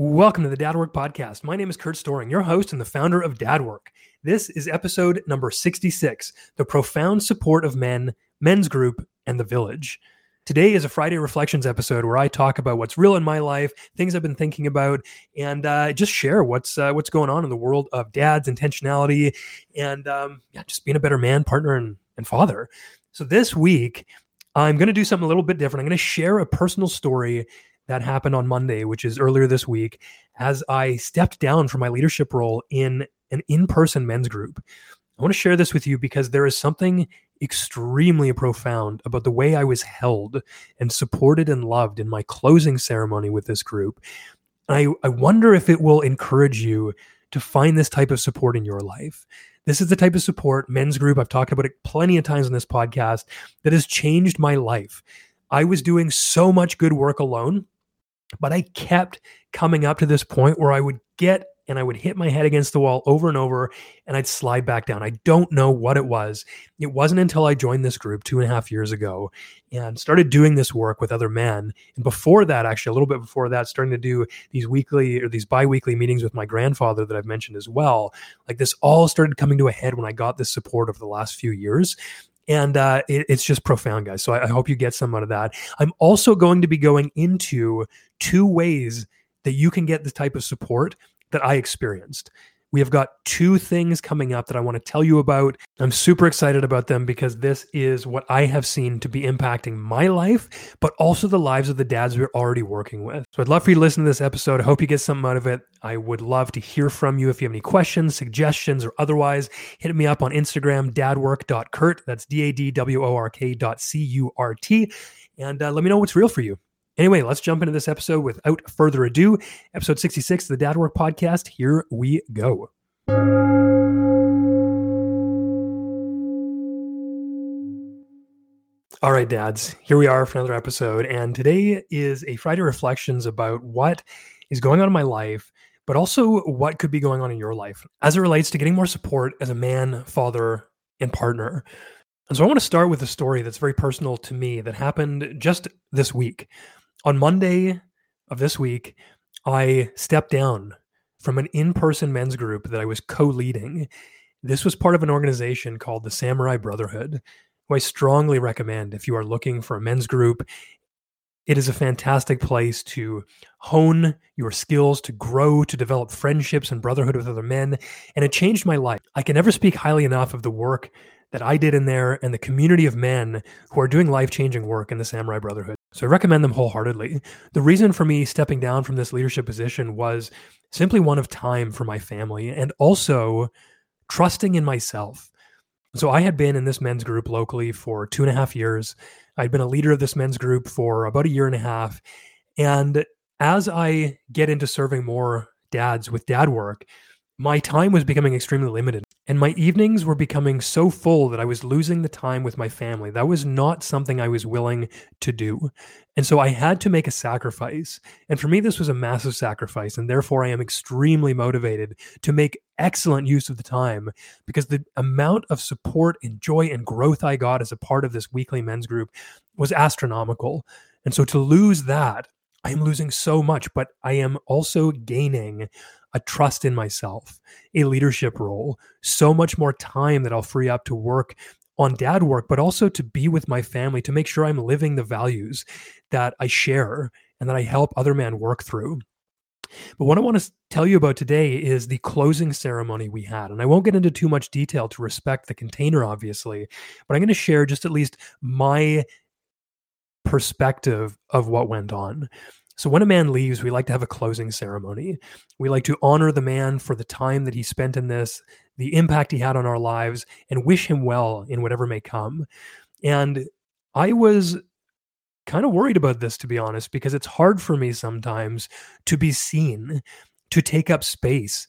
Welcome to the Dad Work Podcast. My name is Kurt Storring, your host and the founder of Dad Work. This is episode number 66 The Profound Support of Men, Men's Group, and the Village. Today is a Friday Reflections episode where I talk about what's real in my life, things I've been thinking about, and uh, just share what's uh, what's going on in the world of dads, intentionality, and um, yeah, just being a better man, partner, and, and father. So this week, I'm going to do something a little bit different. I'm going to share a personal story that happened on Monday, which is earlier this week, as I stepped down from my leadership role in an in person men's group. I want to share this with you because there is something extremely profound about the way I was held and supported and loved in my closing ceremony with this group. I, I wonder if it will encourage you to find this type of support in your life. This is the type of support, men's group, I've talked about it plenty of times on this podcast, that has changed my life. I was doing so much good work alone but I kept coming up to this point where I would get and I would hit my head against the wall over and over and I'd slide back down. I don't know what it was. It wasn't until I joined this group two and a half years ago and started doing this work with other men. And before that, actually, a little bit before that, starting to do these weekly or these bi weekly meetings with my grandfather that I've mentioned as well. Like this all started coming to a head when I got this support over the last few years and uh, it, it's just profound, guys. So I, I, hope you get some out of that. I'm also going to be going into two ways that you can get the type of support that I experienced. We have got two things coming up that I want to tell you about. I'm super excited about them because this is what I have seen to be impacting my life, but also the lives of the dads we're already working with. So I'd love for you to listen to this episode. I hope you get something out of it. I would love to hear from you if you have any questions, suggestions, or otherwise. Hit me up on Instagram, dadwork.curt. That's D A D W O R K dot C U R T. And uh, let me know what's real for you. Anyway, let's jump into this episode without further ado. Episode 66 of the Dad Work Podcast. Here we go. All right, dads, here we are for another episode. And today is a Friday Reflections about what is going on in my life, but also what could be going on in your life as it relates to getting more support as a man, father, and partner. And so I want to start with a story that's very personal to me that happened just this week on Monday of this week, I stepped down from an in person men's group that I was co leading. This was part of an organization called the Samurai Brotherhood, who I strongly recommend if you are looking for a men's group. It is a fantastic place to hone your skills, to grow, to develop friendships and brotherhood with other men. And it changed my life. I can never speak highly enough of the work that I did in there and the community of men who are doing life changing work in the Samurai Brotherhood. So I recommend them wholeheartedly. The reason for me stepping down from this leadership position was simply one of time for my family and also trusting in myself. So I had been in this men's group locally for two and a half years. I'd been a leader of this men's group for about a year and a half. And as I get into serving more dads with dad work, my time was becoming extremely limited. And my evenings were becoming so full that I was losing the time with my family. That was not something I was willing to do. And so I had to make a sacrifice. And for me, this was a massive sacrifice. And therefore, I am extremely motivated to make excellent use of the time because the amount of support and joy and growth I got as a part of this weekly men's group was astronomical. And so to lose that, I am losing so much, but I am also gaining a trust in myself, a leadership role, so much more time that I'll free up to work on dad work, but also to be with my family, to make sure I'm living the values that I share and that I help other men work through. But what I want to tell you about today is the closing ceremony we had. And I won't get into too much detail to respect the container, obviously, but I'm going to share just at least my perspective of what went on. So when a man leaves, we like to have a closing ceremony. We like to honor the man for the time that he spent in this, the impact he had on our lives, and wish him well in whatever may come. And I was kind of worried about this, to be honest, because it's hard for me sometimes to be seen, to take up space,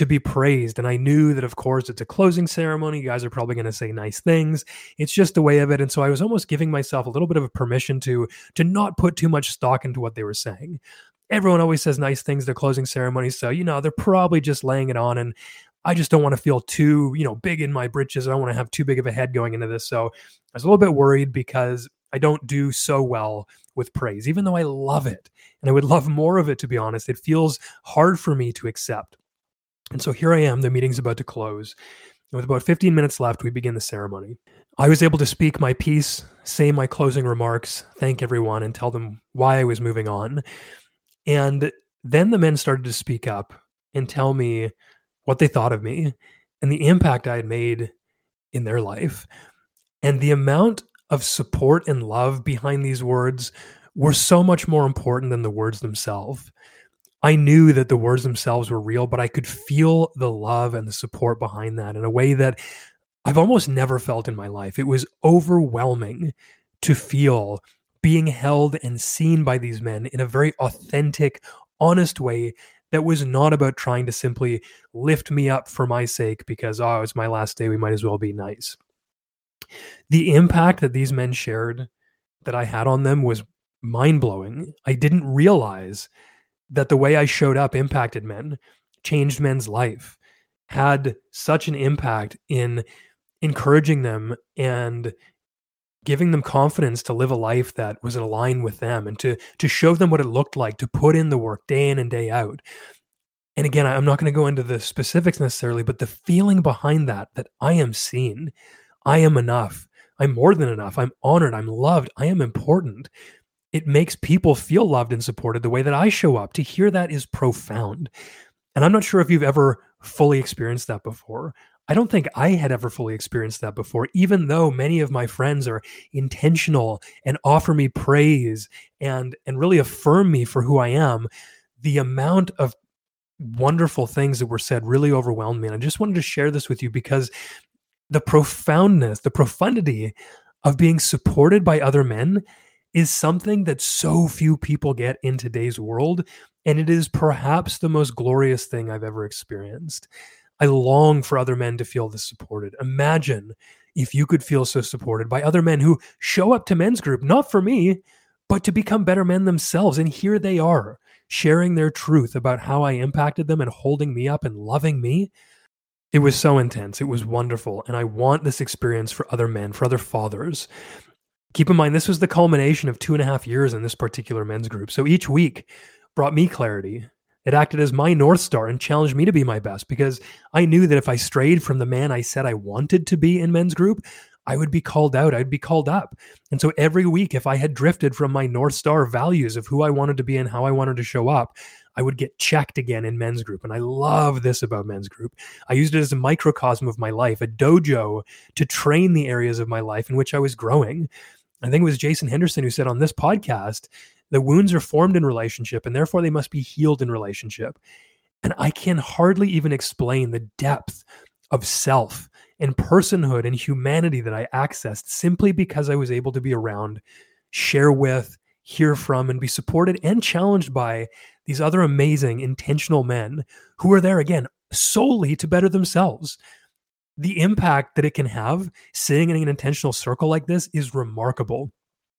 to be praised. And I knew that, of course, it's a closing ceremony. You guys are probably going to say nice things. It's just the way of it. And so I was almost giving myself a little bit of a permission to to not put too much stock into what they were saying. Everyone always says nice things their closing ceremony, so you know they're probably just laying it on. And I just don't want to feel too, you know, big in my britches. I don't want to have too big of a head going into this. So I was a little bit worried because I don't do so well with praise, even though I love it And I would love more of it, to be honest. It feels hard for me to accept. And so here I am, the meeting's about to close. And with about 15 minutes left, we begin the ceremony. I was able to speak my piece, say my closing remarks, thank everyone, and tell them why I was moving on. And then the men started to speak up and tell me what they thought of me and the impact I had made in their life. And the amount of support and love behind these words were so much more important than the words themselves. I knew that the words themselves were real, but I could feel the love and the support behind that in a way that I've almost never felt in my life. It was overwhelming to feel being held and seen by these men in a very authentic, honest way that was not about trying to simply lift me up for my sake because, oh, it's my last day. We might as well be nice. The impact that these men shared that I had on them was mind blowing. I didn't realize that the way I showed up impacted men, changed men's life, had such an impact in encouraging them and giving them confidence to live a life that was in aligned with them and to to show them what it looked like to put in the work day in and day out. And again i'm not going to go into the specifics necessarily but the feeling behind that that i am seen i am enough i'm more than enough i'm honored i'm loved i am important it makes people feel loved and supported the way that i show up to hear that is profound and i'm not sure if you've ever fully experienced that before I don't think I had ever fully experienced that before, even though many of my friends are intentional and offer me praise and and really affirm me for who I am. The amount of wonderful things that were said really overwhelmed me. And I just wanted to share this with you because the profoundness, the profundity of being supported by other men is something that so few people get in today's world. And it is perhaps the most glorious thing I've ever experienced. I long for other men to feel this supported. Imagine if you could feel so supported by other men who show up to men's group, not for me, but to become better men themselves. And here they are, sharing their truth about how I impacted them and holding me up and loving me. It was so intense. It was wonderful. And I want this experience for other men, for other fathers. Keep in mind, this was the culmination of two and a half years in this particular men's group. So each week brought me clarity it acted as my North Star and challenged me to be my best because I knew that if I strayed from the man I said I wanted to be in men's group, I would be called out. I'd be called up. And so every week, if I had drifted from my North Star values of who I wanted to be and how I wanted to show up, I would get checked again in men's group. And I love this about men's group. I used it as a microcosm of my life, a dojo to train the areas of my life in which I was growing. I think it was Jason Henderson who said on this podcast the wounds are formed in relationship and therefore they must be healed in relationship. And I can hardly even explain the depth of self and personhood and humanity that I accessed simply because I was able to be around, share with, hear from, and be supported and challenged by these other amazing, intentional men who are there again solely to better themselves. The impact that it can have sitting in an intentional circle like this is remarkable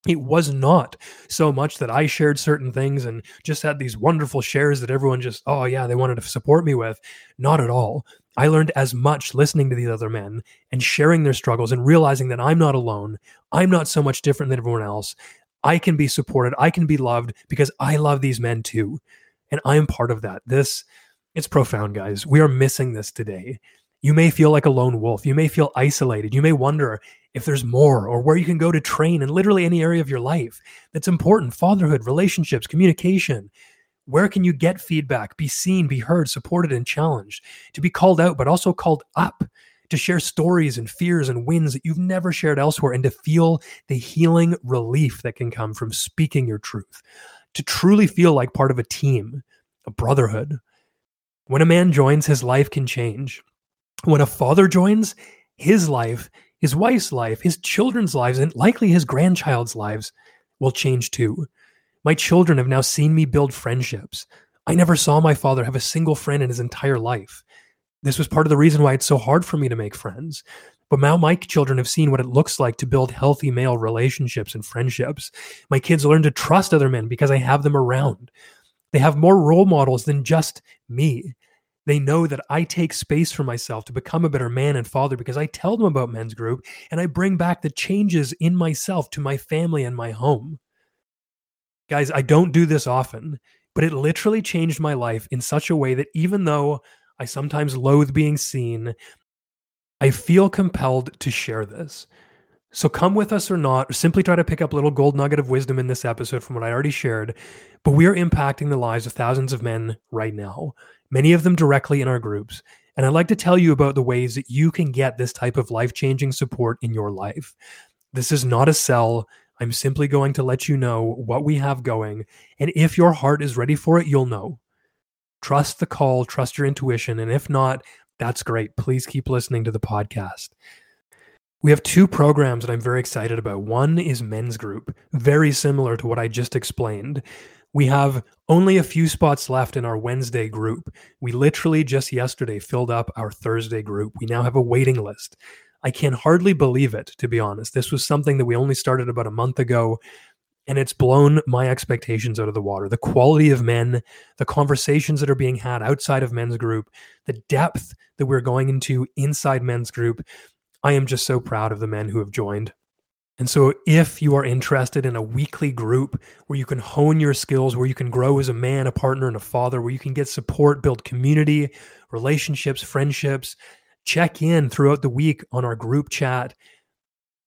it was not so much that I shared certain things and just had these wonderful shares that everyone just, oh, yeah, they wanted to support me with. Not at all. I learned as much listening to these other men and sharing their struggles and realizing that I'm not alone. I'm not so much different than everyone else. I can be supported. I can be loved because I love these men too. And I'm part of that. This, it's profound, guys. We are missing this today. You may feel like a lone wolf. You may feel isolated. You may wonder if there's more or where you can go to train in literally any area of your life that's important fatherhood, relationships, communication. Where can you get feedback, be seen, be heard, supported, and challenged, to be called out, but also called up, to share stories and fears and wins that you've never shared elsewhere, and to feel the healing relief that can come from speaking your truth, to truly feel like part of a team, a brotherhood. When a man joins, his life can change. When a father joins, his life, his wife's life, his children's lives, and likely his grandchild's lives will change too. My children have now seen me build friendships. I never saw my father have a single friend in his entire life. This was part of the reason why it's so hard for me to make friends. But now my children have seen what it looks like to build healthy male relationships and friendships. My kids learn to trust other men because I have them around. They have more role models than just me. They know that I take space for myself to become a better man and father because I tell them about men's group and I bring back the changes in myself to my family and my home. Guys, I don't do this often, but it literally changed my life in such a way that even though I sometimes loathe being seen, I feel compelled to share this. So come with us or not, or simply try to pick up a little gold nugget of wisdom in this episode from what I already shared. But we are impacting the lives of thousands of men right now, many of them directly in our groups. And I'd like to tell you about the ways that you can get this type of life changing support in your life. This is not a sell. I'm simply going to let you know what we have going. And if your heart is ready for it, you'll know. Trust the call, trust your intuition. And if not, that's great. Please keep listening to the podcast. We have two programs that I'm very excited about. One is men's group, very similar to what I just explained. We have only a few spots left in our Wednesday group. We literally just yesterday filled up our Thursday group. We now have a waiting list. I can hardly believe it, to be honest. This was something that we only started about a month ago, and it's blown my expectations out of the water. The quality of men, the conversations that are being had outside of men's group, the depth that we're going into inside men's group, I am just so proud of the men who have joined. And so, if you are interested in a weekly group where you can hone your skills, where you can grow as a man, a partner, and a father, where you can get support, build community, relationships, friendships, check in throughout the week on our group chat.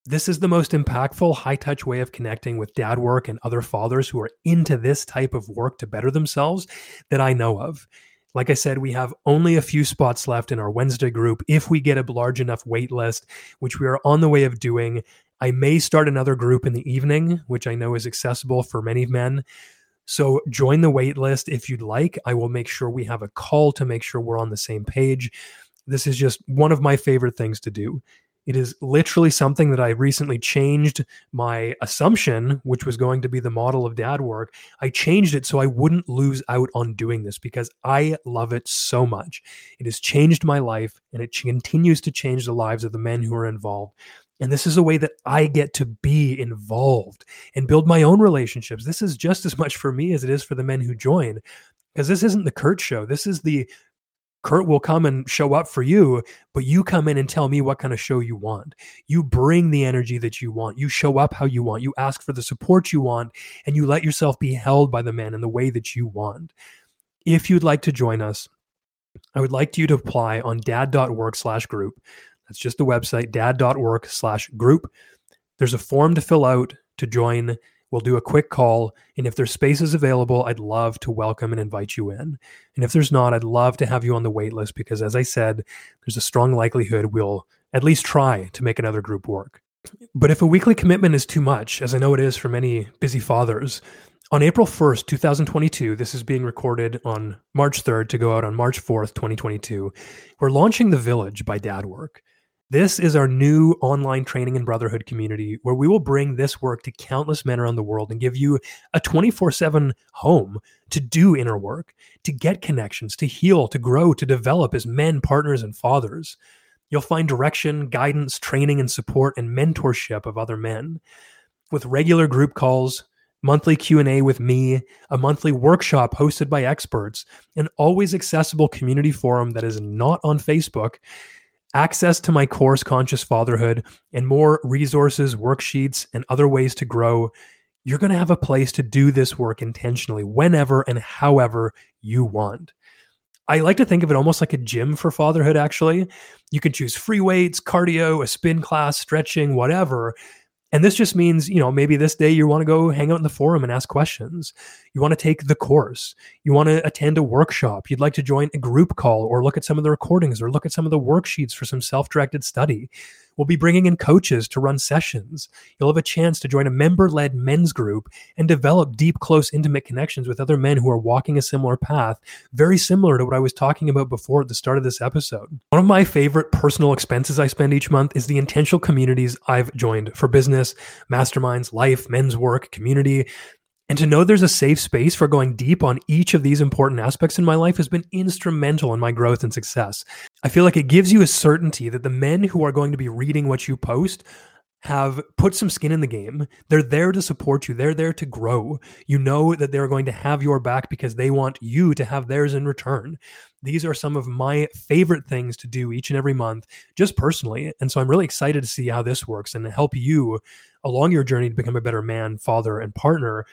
This is the most impactful, high touch way of connecting with dad work and other fathers who are into this type of work to better themselves that I know of. Like I said, we have only a few spots left in our Wednesday group. If we get a large enough wait list, which we are on the way of doing, I may start another group in the evening, which I know is accessible for many men. So join the wait list if you'd like. I will make sure we have a call to make sure we're on the same page. This is just one of my favorite things to do. It is literally something that I recently changed my assumption, which was going to be the model of dad work. I changed it so I wouldn't lose out on doing this because I love it so much. It has changed my life and it continues to change the lives of the men who are involved. And this is a way that I get to be involved and build my own relationships. This is just as much for me as it is for the men who join because this isn't the Kurt show. This is the Kurt will come and show up for you, but you come in and tell me what kind of show you want. You bring the energy that you want. You show up how you want. You ask for the support you want, and you let yourself be held by the man in the way that you want. If you'd like to join us, I would like you to apply on dad.work slash group. That's just the website, dad.work slash group. There's a form to fill out to join. We'll do a quick call. And if there's spaces available, I'd love to welcome and invite you in. And if there's not, I'd love to have you on the wait list because, as I said, there's a strong likelihood we'll at least try to make another group work. But if a weekly commitment is too much, as I know it is for many busy fathers, on April 1st, 2022, this is being recorded on March 3rd to go out on March 4th, 2022, we're launching The Village by Dadwork. This is our new online training and brotherhood community where we will bring this work to countless men around the world and give you a 24 7 home to do inner work, to get connections, to heal, to grow, to develop as men, partners, and fathers. You'll find direction, guidance, training, and support and mentorship of other men. With regular group calls, monthly q&a with me a monthly workshop hosted by experts an always accessible community forum that is not on facebook access to my course, Conscious Fatherhood, and more resources, worksheets, and other ways to grow, you're going to have a place to do this work intentionally whenever and however you want. I like to think of it almost like a gym for fatherhood, actually. You can choose free weights, cardio, a spin class, stretching, whatever. And this just means, you know, maybe this day you want to go hang out in the forum and ask questions. You want to take the course. You want to attend a workshop. You'd like to join a group call or look at some of the recordings or look at some of the worksheets for some self directed study. We'll be bringing in coaches to run sessions. You'll have a chance to join a member led men's group and develop deep, close, intimate connections with other men who are walking a similar path, very similar to what I was talking about before at the start of this episode. One of my favorite personal expenses I spend each month is the intentional communities I've joined for business, masterminds, life, men's work, community. And to know there's a safe space for going deep on each of these important aspects in my life has been instrumental in my growth and success. I feel like it gives you a certainty that the men who are going to be reading what you post have put some skin in the game. They're there to support you. They're there to grow. You know that they're going to have your back because they want you to have theirs in return. These are some of my favorite things to do each and every month, just personally. And so I'm really excited to see how this works and help you along your journey to become a better man, father, and partner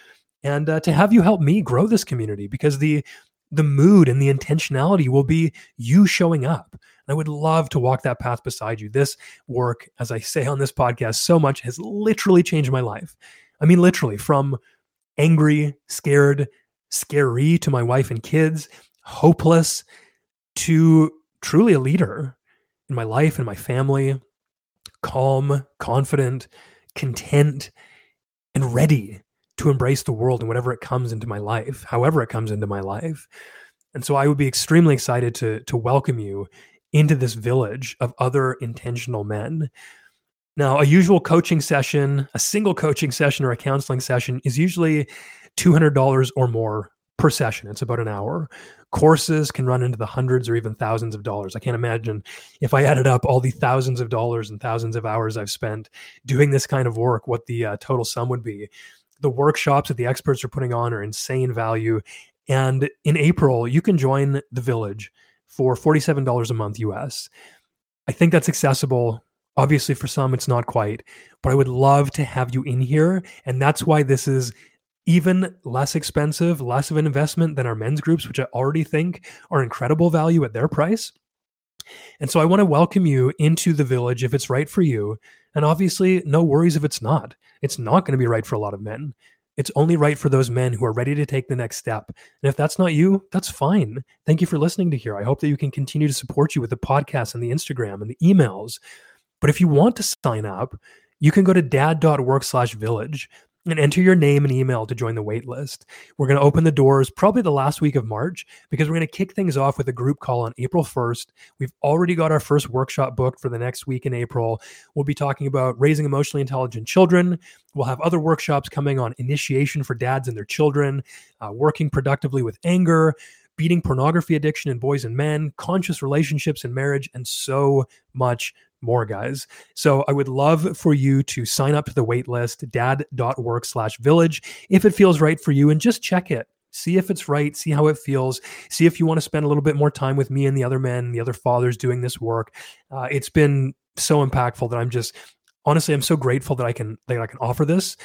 and uh, to have you help me grow this community because the the mood and the intentionality will be you showing up. I would love to walk that path beside you. This work, as I say on this podcast so much, has literally changed my life. I mean, literally from angry, scared, scary to my wife and kids, hopeless to truly a leader in my life and my family, calm, confident, content, and ready to embrace the world and whatever it comes into my life, however it comes into my life. And so I would be extremely excited to to welcome you into this village of other intentional men. Now, a usual coaching session, a single coaching session or a counseling session is usually $200 or more per session. It's about an hour. Courses can run into the hundreds or even thousands of dollars. I can't imagine if I added up all the thousands of dollars and thousands of hours I've spent doing this kind of work, what the uh, total sum would be. The workshops that the experts are putting on are insane value. And in April, you can join the village for $47 a month US. I think that's accessible. Obviously, for some, it's not quite, but I would love to have you in here. And that's why this is even less expensive, less of an investment than our men's groups, which I already think are incredible value at their price. And so I want to welcome you into the village if it's right for you. And obviously, no worries if it's not. It's not going to be right for a lot of men. It's only right for those men who are ready to take the next step. And if that's not you, that's fine. Thank you for listening to here. I hope that you can continue to support you with the podcast and the Instagram and the emails. But if you want to sign up, you can go to dad.work slash village and enter your name and email to join the wait list. We're going to open the doors probably the last week of March because we're going to kick things off with a group call on April 1st. We've already got our first workshop booked for the next week in April. We'll be talking about raising emotionally intelligent children. We'll have other workshops coming on initiation for dads and their children, uh, working productively with anger, beating pornography addiction in boys and men, conscious relationships and marriage, and so much more guys. So I would love for you to sign up to the wait list, dad.work slash village, if it feels right for you, and just check it. See if it's right, see how it feels, see if you want to spend a little bit more time with me and the other men, the other fathers doing this work. Uh, it's been so impactful that I'm just honestly, I'm so grateful that I can that I can offer this.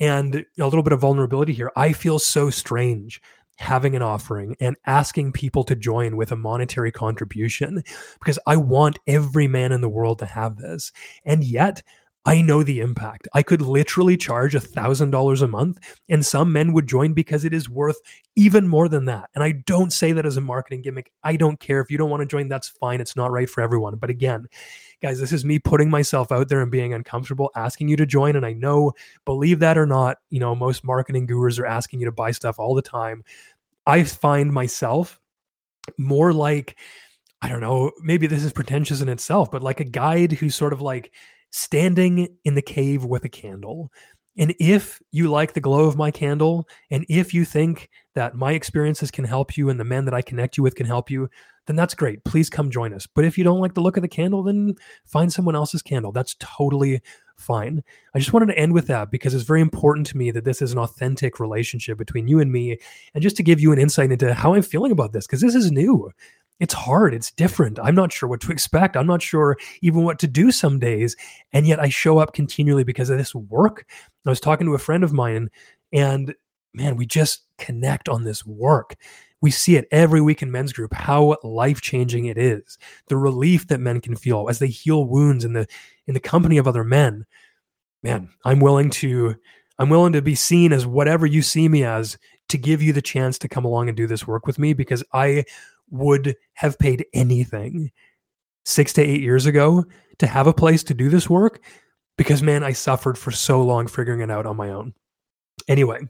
And a little bit of vulnerability here. I feel so strange having an offering and asking people to join with a monetary contribution because I want every man in the world to have this. And yet, I know the impact. I could literally charge a thousand dollars a month, and some men would join because it is worth even more than that. And I don't say that as a marketing gimmick. I don't care if you don't want to join. That's fine. It's not right for everyone. But again, guys, this is me putting myself out there and being uncomfortable, asking you to join. And I know, believe that or not, you know, most marketing gurus are asking you to buy stuff all the time. I find myself more like, I don't know, maybe this is pretentious in itself, but like a guide who's sort of like standing in the cave with a candle. And if you like the glow of my candle, and if you think that my experiences can help you and the men that I connect you with can help you, then that's great. Please come join us. But if you don't like the look of the candle, then find someone else's candle. That's totally fine. I just wanted to end with that because it's very important to me that this is an authentic relationship between you and me. And just to give you an insight into how I'm feeling about this, because this is new. It's hard. It's different. I'm not sure what to expect. I'm not sure even what to do some days. And yet I show up continually because of this work. I was talking to a friend of mine, and man, we just connect on this work. We see it every week in men's group how life changing it is. The relief that men can feel as they heal wounds in the in the company of other men. Man, I'm willing to I'm willing to be seen as whatever you see me as to give you the chance to come along and do this work with me because I would have paid anything 6 to 8 years ago to have a place to do this work because man, I suffered for so long figuring it out on my own. Anyway,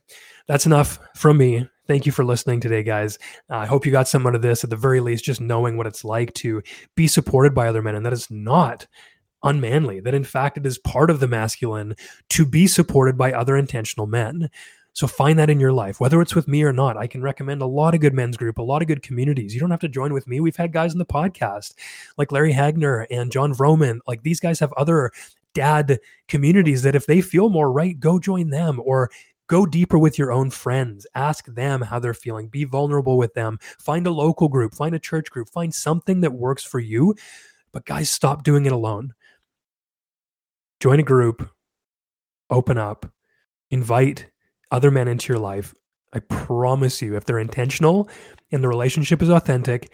that's enough from me. Thank you for listening today, guys. Uh, I hope you got some out of this, at the very least, just knowing what it's like to be supported by other men. And that is not unmanly, that in fact, it is part of the masculine to be supported by other intentional men. So find that in your life, whether it's with me or not. I can recommend a lot of good men's group, a lot of good communities. You don't have to join with me. We've had guys in the podcast like Larry Hagner and Jon Vroman. Like these guys have other dad communities that if they feel more right, go join them or Go deeper with your own friends. Ask them how they're feeling. Be vulnerable with them. Find a local group, find a church group, find something that works for you. But guys, stop doing it alone. Join a group, open up, invite other men into your life, I promise you, if they're intentional and the relationship is authentic,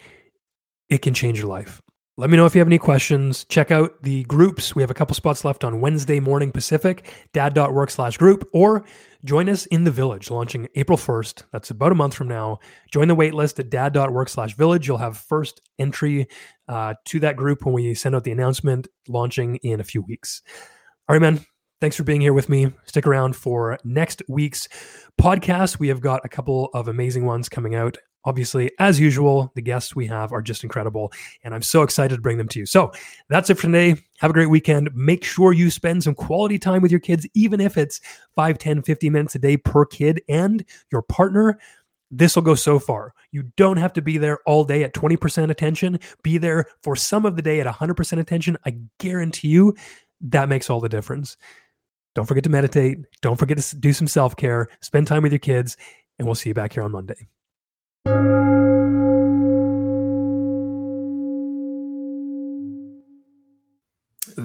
it can change your life. Let me know if you have any questions. Check out the groups. We have a couple spots left on Wednesday morning Pacific, dad.work slash group, or join us in the village launching April 1st. That's about a month from now. Join the waitlist at dad.work slash village. You'll have first entry uh, to that group when we send out the announcement launching in a few weeks. All right, man. Thanks for being here with me. Stick around for next week's podcast. We have got a couple of amazing ones coming out. Obviously, as usual, the guests we have are just incredible, and I'm so excited to bring them to you. So that's it for today. Have a great weekend. Make sure you spend some quality time with your kids, even if it's 5, 10, 50 minutes a day per kid and your partner. This will go so far. You don't have to be there all day at 20% attention. Be there for some of the day at 100% attention. I guarantee you that makes all the difference. Don't forget to meditate. Don't forget to do some self care. Spend time with your kids, and we'll see you back here on Monday.